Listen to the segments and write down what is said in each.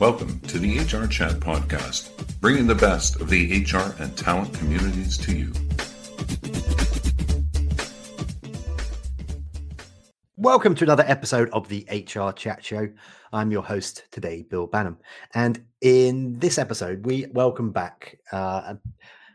Welcome to the HR Chat Podcast, bringing the best of the HR and talent communities to you. Welcome to another episode of the HR Chat Show. I'm your host today, Bill Banham. And in this episode, we welcome back, uh,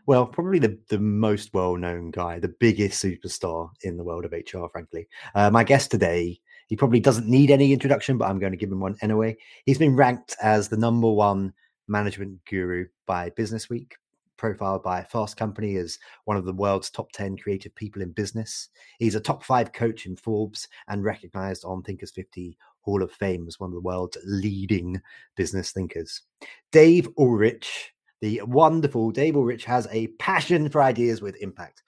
well, probably the, the most well known guy, the biggest superstar in the world of HR, frankly. Uh, my guest today he probably doesn't need any introduction, but I'm going to give him one anyway. He's been ranked as the number one management guru by Business Week, profiled by Fast Company as one of the world's top 10 creative people in business. He's a top five coach in Forbes and recognized on Thinkers 50 Hall of Fame as one of the world's leading business thinkers. Dave Ulrich, the wonderful Dave Ulrich, has a passion for ideas with impact.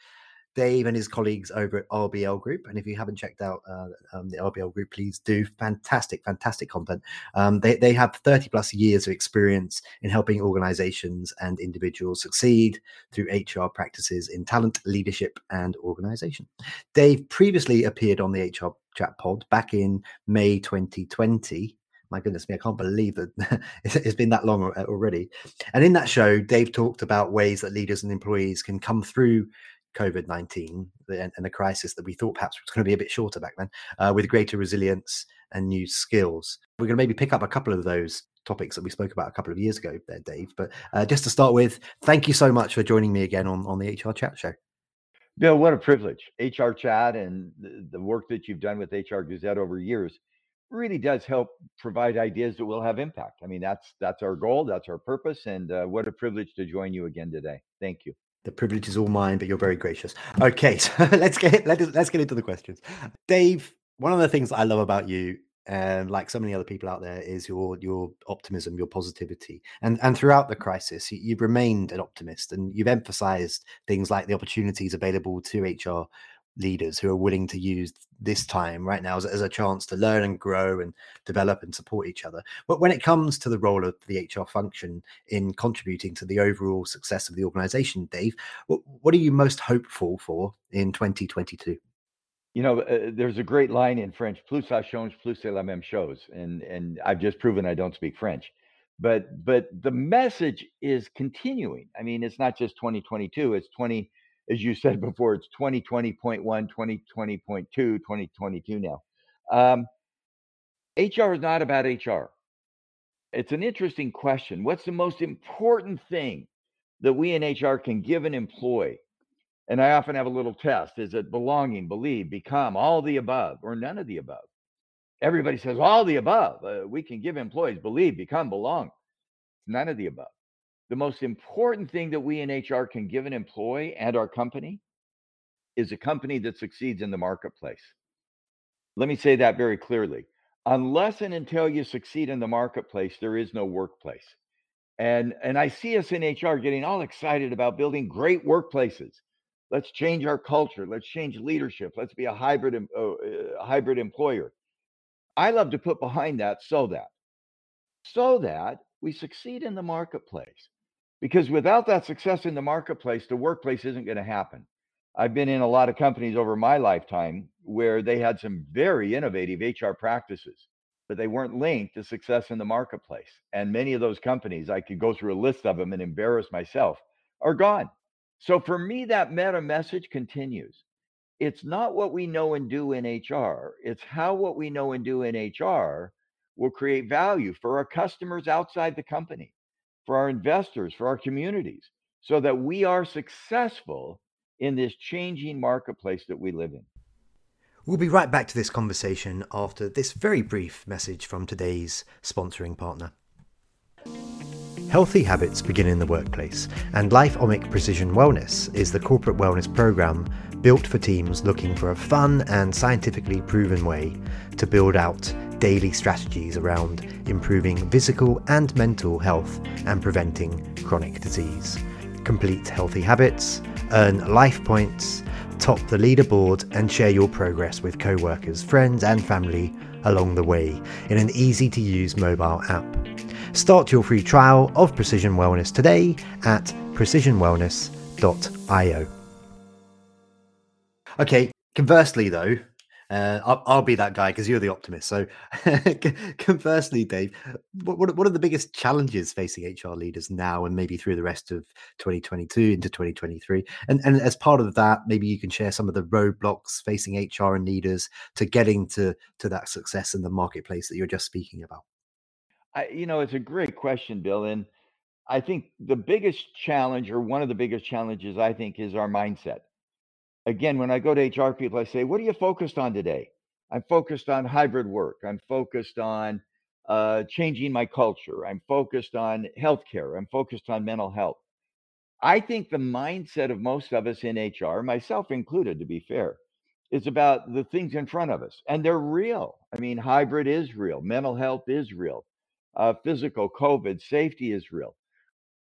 Dave and his colleagues over at RBL Group. And if you haven't checked out uh, um, the RBL Group, please do. Fantastic, fantastic content. Um, they, they have 30 plus years of experience in helping organizations and individuals succeed through HR practices in talent, leadership, and organization. Dave previously appeared on the HR Chat Pod back in May 2020 my goodness me, I can't believe that it's been that long already. And in that show, Dave talked about ways that leaders and employees can come through COVID 19 and, the crisis that we thought perhaps was going to be a bit shorter back then, uh, with greater resilience and new skills. We're going to maybe pick up a couple of those topics that we spoke about a couple of years ago there, Dave. But uh, just to start with, thank you so much for joining me again on, on the HR Chat Show. Bill, what a privilege. HR Chat and the, work that you've done with HR Gazette over years really does help provide ideas that will have impact. I mean, that's that's our goal, that's our purpose, and uh, what a privilege to join you again today. Thank you. The privilege is all mine, but you're very gracious. Okay, so let's get let us, let's get into the questions. Dave, one of the things I love about you, and like so many other people out there, is your your optimism, your positivity, and and throughout the crisis, you, you've remained an optimist, and you've emphasised things like the opportunities available to HR leaders who are willing to use this time right now as, as, a chance to learn and grow and develop and support each other. But when it comes to the role of the HR function in contributing to the overall success of the organization, Dave, what, what are you most hopeful for in 2022? You know, uh, there's a great line in French, plus ça change, plus c'est la même chose. And, and I've just proven I don't speak French. But but the message is continuing. I mean, it's not just 2022, it's 20 as you said before, it's 2020.1, 2020.2, 2022 now. Um, HR is not about HR. It's an interesting question. What's the most important thing that we in HR can give an employee? And I often have a little test is it belonging, believe, become, all the above, or none of the above? Everybody says all the above. Uh, we can give employees believe, become, belong. It's None of the above the most important thing that we in HR can give an employee and our company is a company that succeeds in the marketplace. Let me say that very clearly. Unless and until you succeed in the marketplace, there is no workplace. And, and I see us in HR getting all excited about building great workplaces. Let's change our culture. Let's change leadership. Let's be a hybrid, uh, hybrid employer. I love to put behind that so that, so that we succeed in the marketplace because without that success in the marketplace, the workplace isn't going to happen. I've been in a lot of companies over my lifetime where they had some very innovative HR practices, but they weren't linked to success in the marketplace. And many of those companies, I could go through a list of them and embarrass myself, are gone. So for me, that meta message continues. It's not what we know and do in HR, it's how what we know and do in HR will create value for our customers outside the company for our investors, for our communities, so that we are successful in this changing marketplace that we live in. We'll be right back to this conversation after this very brief message from today's sponsoring partner. Healthy habits begin in the workplace, and LifeOmic Precision Wellness is the corporate wellness program built for teams looking for a fun and scientifically proven way to build out daily strategies around improving physical and mental health and preventing chronic disease. Complete healthy habits, earn life points, top the leaderboard, and share your progress with co workers, friends, and family along the way in an easy to use mobile app. Start your free trial of Precision Wellness today at precisionwellness.io. Okay, conversely, though, Uh, I'll, I'll, be that guy because you're the optimist. So, conversely, Dave, what, what are the biggest challenges facing HR leaders now and maybe through the rest of 2022 into 2023? And, and as part of that, maybe you can share some of the roadblocks facing HR and leaders to getting to, to that success in the marketplace that you're just speaking about. I, you know, it's a great question, Bill. And I think the biggest challenge, or one of the biggest challenges, I think, is our mindset. Again, when I go to HR people, I say, What are you focused on today? I'm focused on hybrid work. I'm focused on uh, changing my culture. I'm focused on healthcare. I'm focused on mental health. I think the mindset of most of us in HR, myself included, to be fair, is about the things in front of us. And they're real. I mean, hybrid is real, mental health is real, uh, physical, COVID, safety is real.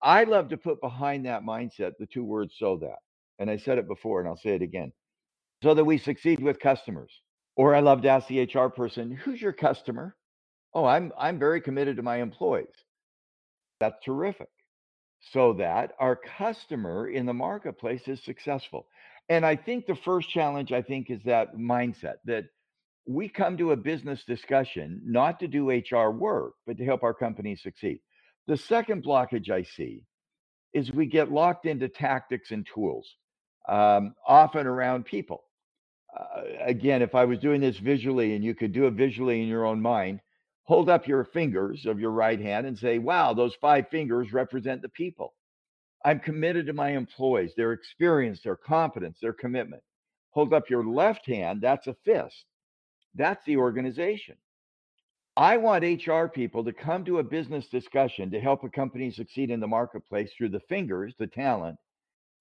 I love to put behind that mindset the two words so that. And I said it before and I'll say it again. So that we succeed with customers. Or I love to ask the HR person, who's your customer? Oh, I'm I'm very committed to my employees. That's terrific. So that our customer in the marketplace is successful. And I think the first challenge I think is that mindset that we come to a business discussion not to do HR work, but to help our company succeed. The second blockage I see is we get locked into tactics and tools, um, often around people. Uh, again, if I was doing this visually and you could do it visually in your own mind, hold up your fingers of your right hand and say, wow, those five fingers represent the people. I'm committed to my employees, their experience, their competence, their commitment. Hold up your left hand, that's a fist. That's the organization. I want HR people to come to a business discussion to help a company succeed in the marketplace through the fingers, the talent,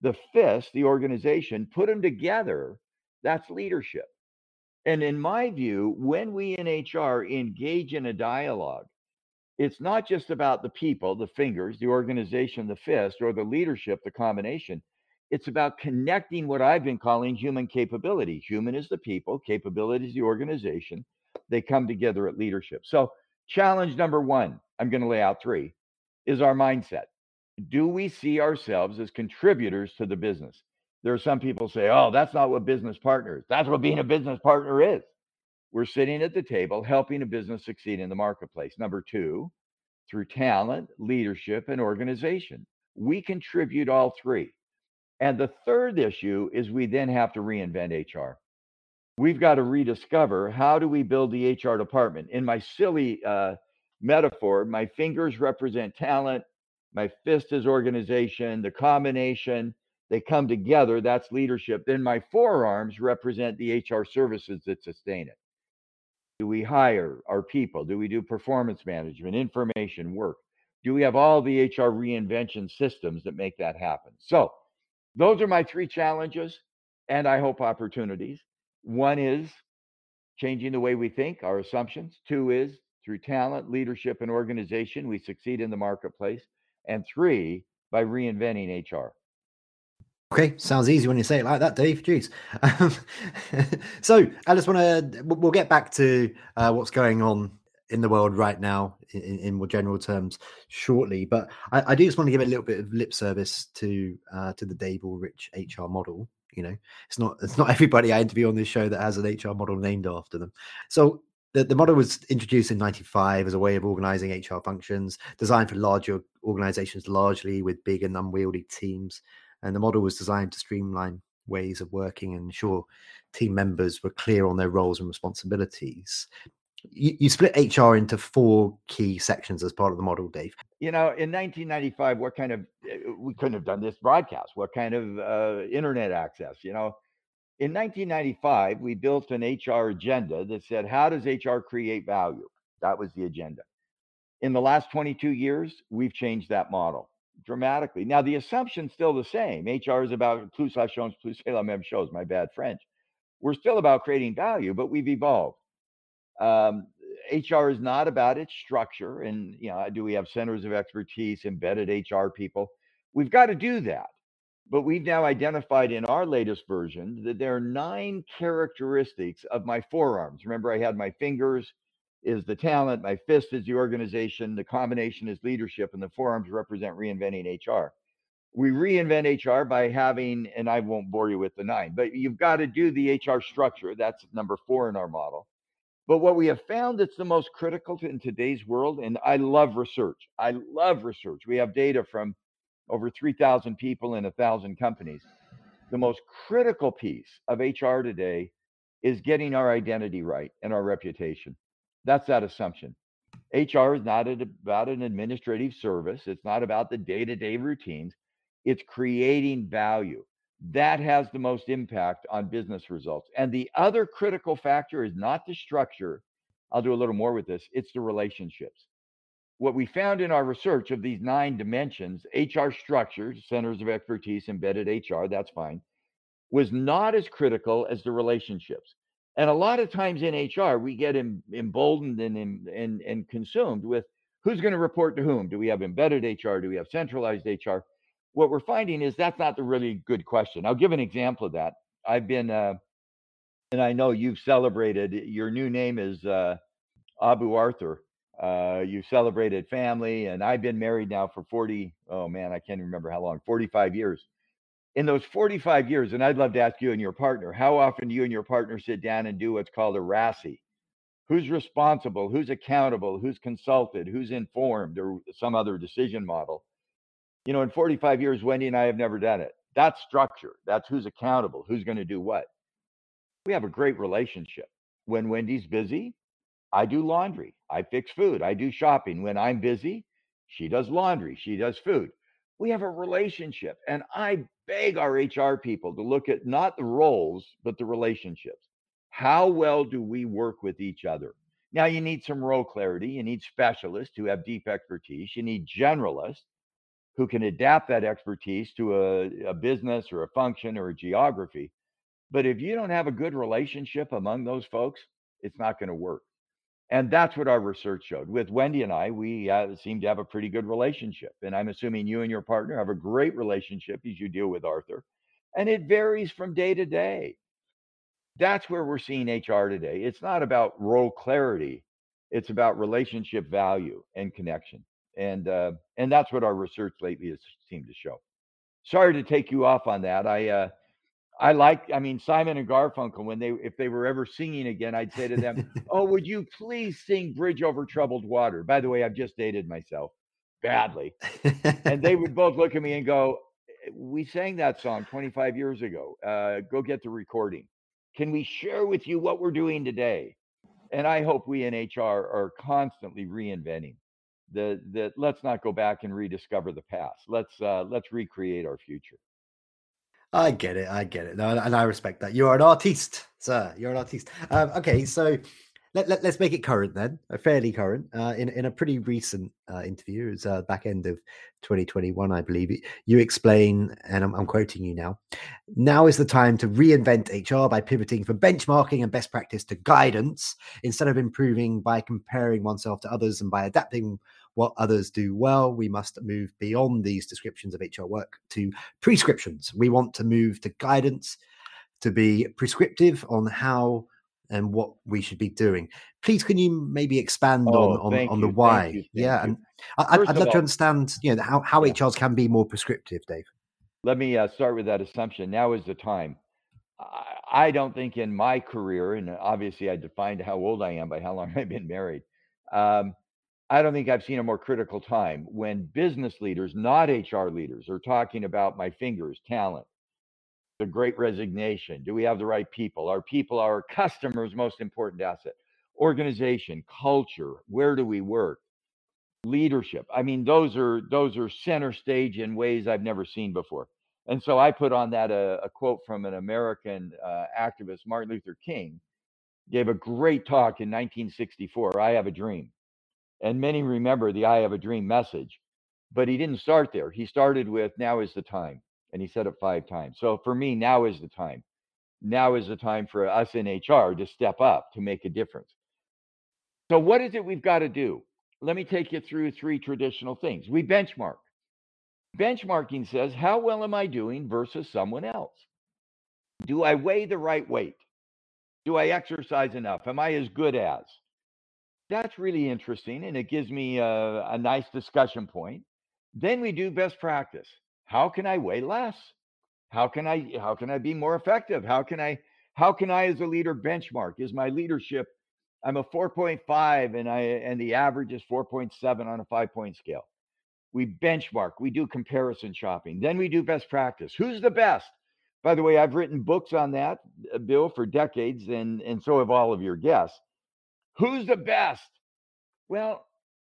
the fist, the organization, put them together. That's leadership. And in my view, when we in HR engage in a dialogue, it's not just about the people, the fingers, the organization, the fist, or the leadership, the combination. It's about connecting what I've been calling human capability. Human is the people, capability is the organization they come together at leadership. So, challenge number one, I'm going to lay out three, is our mindset. Do we see ourselves as contributors to the business? There are some people say, "Oh, that's not what business partners. That's what being a business partner is." We're sitting at the table helping a business succeed in the marketplace. Number 2, through talent, leadership, and organization. We contribute all three. And the third issue is we then have to reinvent HR we've got to rediscover how do we build the HR department. In my silly uh, metaphor, my fingers represent talent, my fist is organization, the combination, they come together, that's leadership. Then my forearms represent the HR services that sustain it. Do we hire our people? Do we do performance management, information work? Do we have all the HR reinvention systems that make that happen? So, those are my three challenges and I hope opportunities. One is changing the way we think, our assumptions. Two is through talent, leadership, and organization, we succeed in the marketplace. And three, by reinventing HR. Okay, sounds easy when you say it like that, Dave. Jeez. Um, so I just want to, we'll get back to uh, what's going on in the world right now in, in more general terms shortly. But I, I, do just want to give a little bit of lip service to uh, to the Dave Ulrich HR model you know, it's not it's not everybody I interview on this show that has an HR model named after them. So the, the model was introduced in 95 as a way of organizing HR functions, designed for larger organizations largely with big and unwieldy teams. And the model was designed to streamline ways of working and ensure team members were clear on their roles and responsibilities you, you, split HR into four key sections as part of the model, Dave. You know, in 1995, what kind of eh, we couldn't have done this broadcast? What kind of uh, internet access? You know, in 1995, we built an HR agenda that said, "How does HR create value?" That was the agenda. In the last 22 years, we've changed that model dramatically. Now, the assumption's still the same. HR is about plus ça change, plus la même chose. My bad French. We're still about creating value, but we've evolved. Um, HR is not about its structure. And, you know, do we have centers of expertise, embedded HR people? We've got to do that. But we've now identified in our latest version that there are nine characteristics of my forearms. Remember, I had my fingers is the talent, my fist is the organization, the combination is leadership, and the forearms represent reinventing HR. We reinvent HR by having, and I won't bore you with the nine, but you've got to do the HR structure. That's number four in our model. But what we have found that's the most critical to, in today's world, and I love research. I love research. We have data from over 3,000 people in 1,000 companies. The most critical piece of HR today is getting our identity right and our reputation. That's that assumption. HR is not about an administrative service. It's not about the day to day routines. It's creating value. That has the most impact on business results. And the other critical factor is not the structure. I'll do a little more with this, it's the relationships. What we found in our research of these nine dimensions HR structures, centers of expertise, embedded HR, that's fine, was not as critical as the relationships. And a lot of times in HR, we get em, emboldened and, and, and consumed with who's going to report to whom. Do we have embedded HR? Do we have centralized HR? What we're finding is that's not the really good question. I'll give an example of that. I've been, uh, and I know you've celebrated. Your new name is uh, Abu Arthur. Uh, you celebrated family, and I've been married now for 40. Oh man, I can't remember how long. 45 years in those 45 years, and I'd love to ask you and your partner, how often do you and your partner sit down and do what's called a RACI? Who's responsible? Who's accountable? Who's consulted? Who's informed or some other decision model? You know, in 45 years, Wendy and I have never done it. That's structure. That's who's accountable, who's going to do what. We have a great relationship. When Wendy's busy, I do laundry, I fix food, I do shopping. When I'm busy, she does laundry, she does food. We have a relationship. And I beg our HR people to look at not the roles, but the relationships. How well do we work with each other? Now, you need some role clarity. You need specialists who have deep expertise. You need generalists who can adapt that expertise to a, a business or a function or a geography. But if you don't have a good relationship among those folks, it's not going to work. And that's what our research showed. With Wendy and I, we uh, seem to have a pretty good relationship. And I'm assuming you and your partner have a great relationship as you deal with Arthur. And it varies from day to day. That's where we're seeing HR today. It's not about role clarity, it's about relationship value and connection. And uh, and that's what our research lately has seemed to show. Sorry to take you off on that. I uh, I like, I mean, Simon and Garfunkel, when they, if they were ever singing again, I'd say to them, Oh, would you please sing Bridge Over Troubled Water? By the way, I've just dated myself badly. and they would both look at me and go, eh, We sang that song 25 years ago. Uh, go get the recording. Can we share with you what we're doing today? And I hope we in HR are constantly reinventing the, the let's not go back and rediscover the past. Let's, uh, let's recreate our future. I get it. I get it. No, and I respect that. You're an artiste, sir. You're an artiste. Um, okay, so let, let, us make it current then, uh, fairly current. Uh, in, in a pretty recent uh, interview, it was uh, back end of 2021, I believe, you explain, and I'm, I'm quoting you now now is the time to reinvent HR by pivoting from benchmarking and best practice to guidance instead of improving by comparing oneself to others and by adapting what others do well. We must move beyond these descriptions of HR work to prescriptions. We want to move to guidance, to be prescriptive on how and what we should be doing. Please, can you maybe expand oh, on on, on the why? You, yeah, you. and I, would love all, to understand, you know, how how yeah. HRs can be more prescriptive, Dave. Let me uh, start with that assumption. Now is the time. I, I don't think in my career, and obviously I defined how old I am by how long I've been married. Um, I don't think I've seen a more critical time when business leaders, not HR leaders, are talking about my fingers, talent, the great resignation. Do we have the right people? Are people our customers' most important asset? Organization, culture, where do we work? Leadership. I mean, those are those are center stage in ways I've never seen before. And so I put on that a, a quote from an American uh, activist, Martin Luther King, gave a great talk in 1964. I have a dream and many remember the I have a dream message, but he didn't start there. He started with now is the time. And he said it five times. So for me, now is the time. Now is the time for us in HR to step up to make a difference. So, what is it we've got to do? Let me take you through three traditional things. We benchmark. Benchmarking says, how well am I doing versus someone else? Do I weigh the right weight? Do I exercise enough? Am I as good as? That's really interesting and it gives me a, a nice discussion point. Then we do best practice. how can I weigh less? How can I how can I be more effective? How can I how can I as a leader benchmark? Is my leadership I'm a 4.5 and I and the average is 4.7 on a 5 point scale. We benchmark, we do comparison shopping. Then we do best practice. Who's the best? By the way, I've written books on that, uh, Bill, for decades and and so have all of your guests. Who's the best? Well,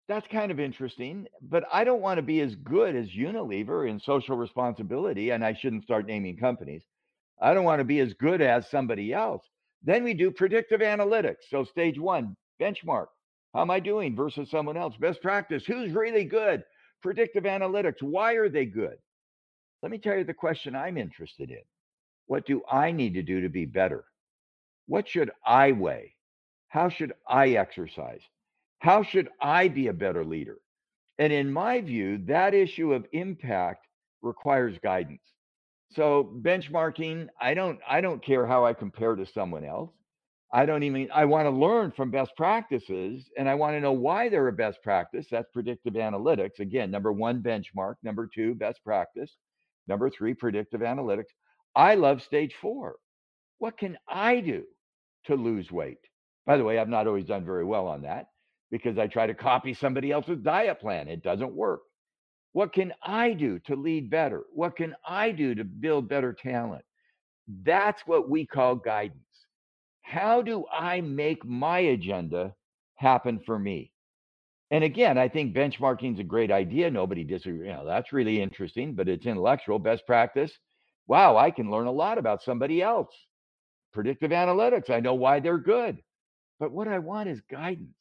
that's kind of interesting, but I don't want to be as good as Unilever in social responsibility, and I shouldn't start naming companies. I don't want to be as good as somebody else. Then we do predictive analytics. So, stage one, benchmark. How am I doing versus someone else? Best practice. Who's really good? Predictive analytics. Why are they good? Let me tell you the question I'm interested in. What do I need to do to be better? What should I weigh? How should I exercise? How should I be a better leader? And in my view, that issue of impact requires guidance. So benchmarking, I don't I don't care how I compare to someone else. I don't even I want to learn from best practices and I want to know why they're a best practice. That's predictive analytics. Again, number 1 benchmark, number 2 best practice, number 3 predictive analytics. I love stage 4. What can I do to lose weight? By the way, I've not always done very well on that because I try to copy somebody else's diet plan. It doesn't work. What can I do to lead better? What can I do to build better talent? That's what we call guidance. How do I make my agenda happen for me? And again, I think benchmarking is a great idea. Nobody disagrees. You know, that's really interesting, but it's intellectual best practice. Wow, I can learn a lot about somebody else. Predictive analytics, I know why they're good. But what I want is guidance.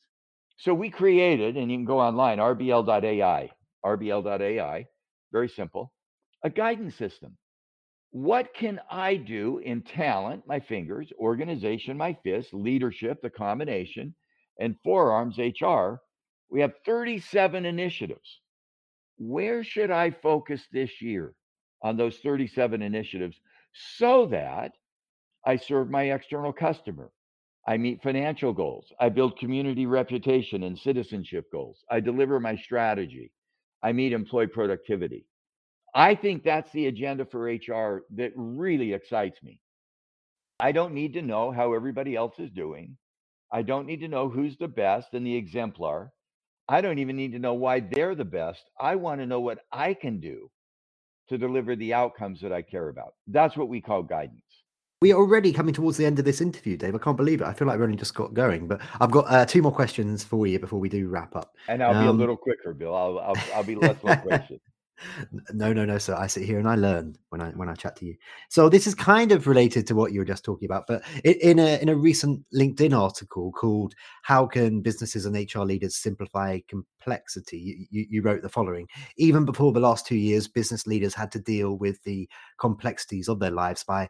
So we created, and you can go online, rbl.ai, rbl.ai, very simple, a guidance system. What can I do in talent, my fingers, organization, my fists, leadership, the combination, and forearms, HR? We have 37 initiatives. Where should I focus this year on those 37 initiatives so that I serve my external customer? I meet financial goals. I build community reputation and citizenship goals. I deliver my strategy. I meet employee productivity. I think that's the agenda for HR that really excites me. I don't need to know how everybody else is doing. I don't need to know who's the best and the exemplar. I don't even need to know why they're the best. I want to know what I can do to deliver the outcomes that I care about. That's what we call guidance. We are already coming towards the end of this interview, Dave. I can't believe it. I feel like we only just got going, but I've got uh, two more questions for you before we do wrap up. And I'll um, be a um, little quicker, Bill. I'll I'll, I'll be less loquacious. no, no, no, sir. I sit here and I learn when I when I chat to you. So this is kind of related to what you were just talking about, but in a in a recent LinkedIn article called "How Can Businesses and HR Leaders Simplify Complexity," you, you wrote the following: Even before the last two years, business leaders had to deal with the complexities of their lives by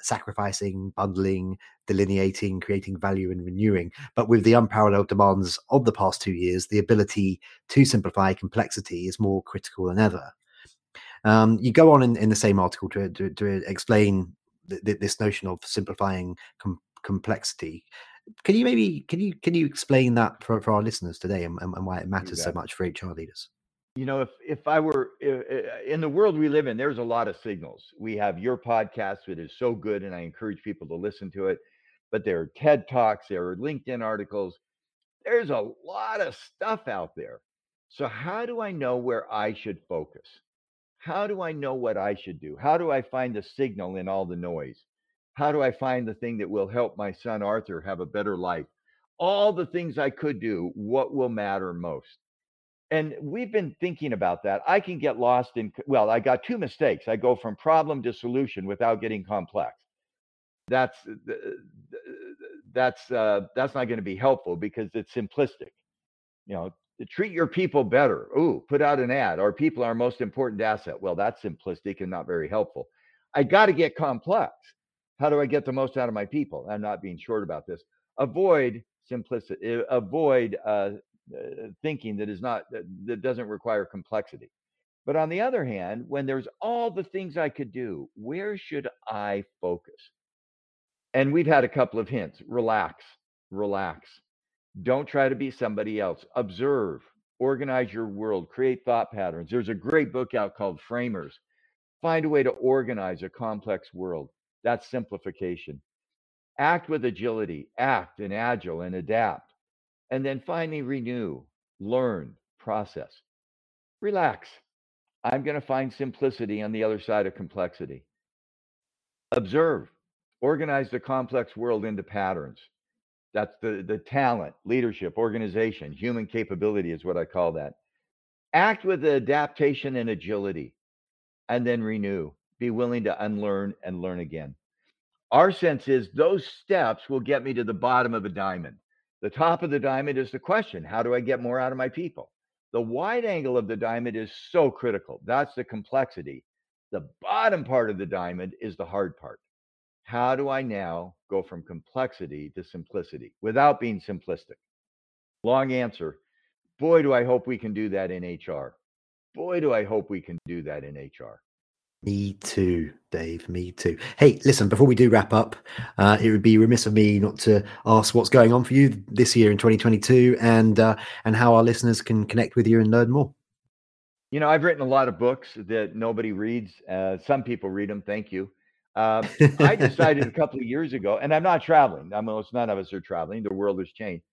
sacrificing, bundling, delineating, creating value, and renewing. But with the unparalleled demands of the past two years, the ability to simplify complexity is more critical than ever. Um, you go on in, in, the same article to, to, to explain th- th- this notion of simplifying com- complexity. Can you maybe can you can you explain that for, for our listeners today and, and why it matters so much for HR leaders? You know if if i were in the world we live in there's a lot of signals. We have your podcast that is so good and i encourage people to listen to it but there are ted talks there are linkedin articles. There's a lot of stuff out there. So how do i know where i should focus? How do i know what i should do? How do i find the signal in all the noise? How do i find the thing that will help my son arthur have a better life? All the things i could do what will matter most and we've been thinking about that. I can get lost in, well, I got two mistakes. I go from problem to solution without getting complex. That's, that's, uh, that's not going to be helpful because it's simplistic. You know, treat your people better. Ooh, put out an ad. Our people are our most important asset. Well, that's simplistic and not very helpful. I got to get complex. How do I get the most out of my people? I'm not being short about this. Avoid simplicity. Avoid uh, uh, thinking that is not that, that doesn't require complexity. But on the other hand, when there's all the things I could do, where should I focus? And we've had a couple of hints. Relax, relax. Don't try to be somebody else. Observe, organize your world, create thought patterns. There's a great book out called Framers Find a way to organize a complex world. That's simplification. Act with agility, act and agile and adapt. And then finally, renew, learn, process. Relax. I'm going to find simplicity on the other side of complexity. Observe, organize the complex world into patterns. That's the, the talent, leadership, organization, human capability is what I call that. Act with adaptation and agility, and then renew. Be willing to unlearn and learn again. Our sense is those steps will get me to the bottom of a diamond. The top of the diamond is the question how do I get more out of my people? The wide angle of the diamond is so critical. That's the complexity. The bottom part of the diamond is the hard part. How do I now go from complexity to simplicity without being simplistic? Long answer. Boy, do I hope we can do that in HR. Boy, do I hope we can do that in HR. Me too, Dave. Me too. Hey, listen, before we do wrap up, uh, it would be remiss of me not to ask what's going on for you this year in 2022 and uh, and how our listeners can connect with you and learn more. You know, I've written a lot of books that nobody reads. Uh, some people read them. Thank you. Um, I decided a couple of years ago, and I'm not traveling. Mean, none of us are traveling. The world has changed.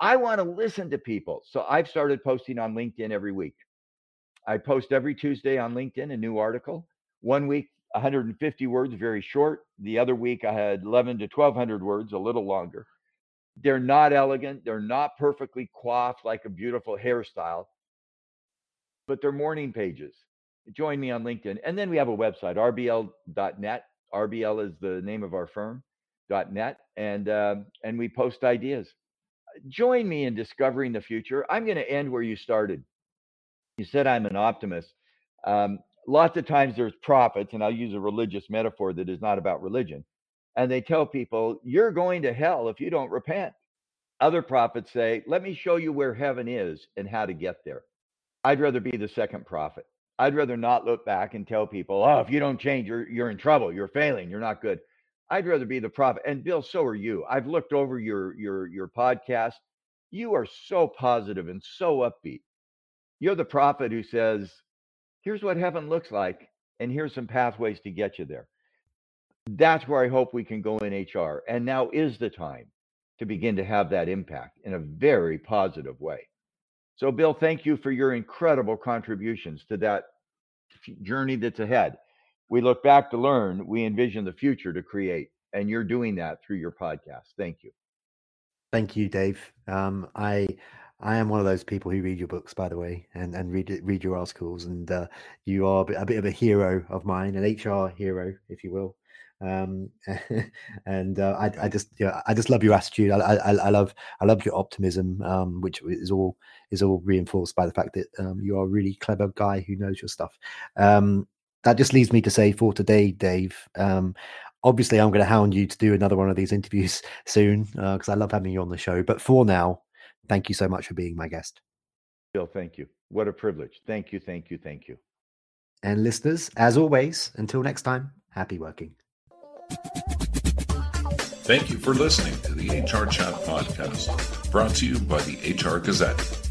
I want to listen to people. So I've started posting on LinkedIn every week. I post every Tuesday on LinkedIn a new article. One week, 150 words, very short. The other week, I had 11 to 1200 words, a little longer. They're not elegant. They're not perfectly coiffed like a beautiful hairstyle, but they're morning pages. Join me on LinkedIn. And then we have a website, rbl.net. RBL is the name of our firm, .net, and uh, and we post ideas. Join me in discovering the future. I'm going to end where you started. You said I'm an optimist. Um, lots of times there's prophets, and I'll use a religious metaphor that is not about religion, and they tell people you're going to hell if you don't repent. Other prophets say, "Let me show you where heaven is and how to get there." I'd rather be the second prophet. I'd rather not look back and tell people, oh, if you don't change, you're you're in trouble, you're failing, you're not good. I'd rather be the prophet. And Bill, so are you. I've looked over your your your podcast. You are so positive and so upbeat. You're the prophet who says, here's what heaven looks like, and here's some pathways to get you there. That's where I hope we can go in HR. And now is the time to begin to have that impact in a very positive way. So, Bill, thank you for your incredible contributions to that journey that's ahead. We look back to learn, we envision the future to create, and you're doing that through your podcast. Thank you. Thank you, Dave. Um, I I am one of those people who read your books, by the way, and and read read your articles, and uh, you are a bit, of a hero of mine, an HR hero, if you will um, and uh, I, I just yeah, I just love your attitude. I, I, I love I love your optimism, um, which is all is all reinforced by the fact that um, you are a really clever guy who knows your stuff. Um, that just leads me to say for today, Dave. Um, obviously, I'm going to hound you to do another one of these interviews soon because uh, I love having you on the show. But for now, thank you so much for being my guest. Bill, thank you. What a privilege. Thank you, thank you, thank you. And listeners, as always, until next time, happy working. Thank you for listening to the HR Chat Podcast, brought to you by the HR Gazette.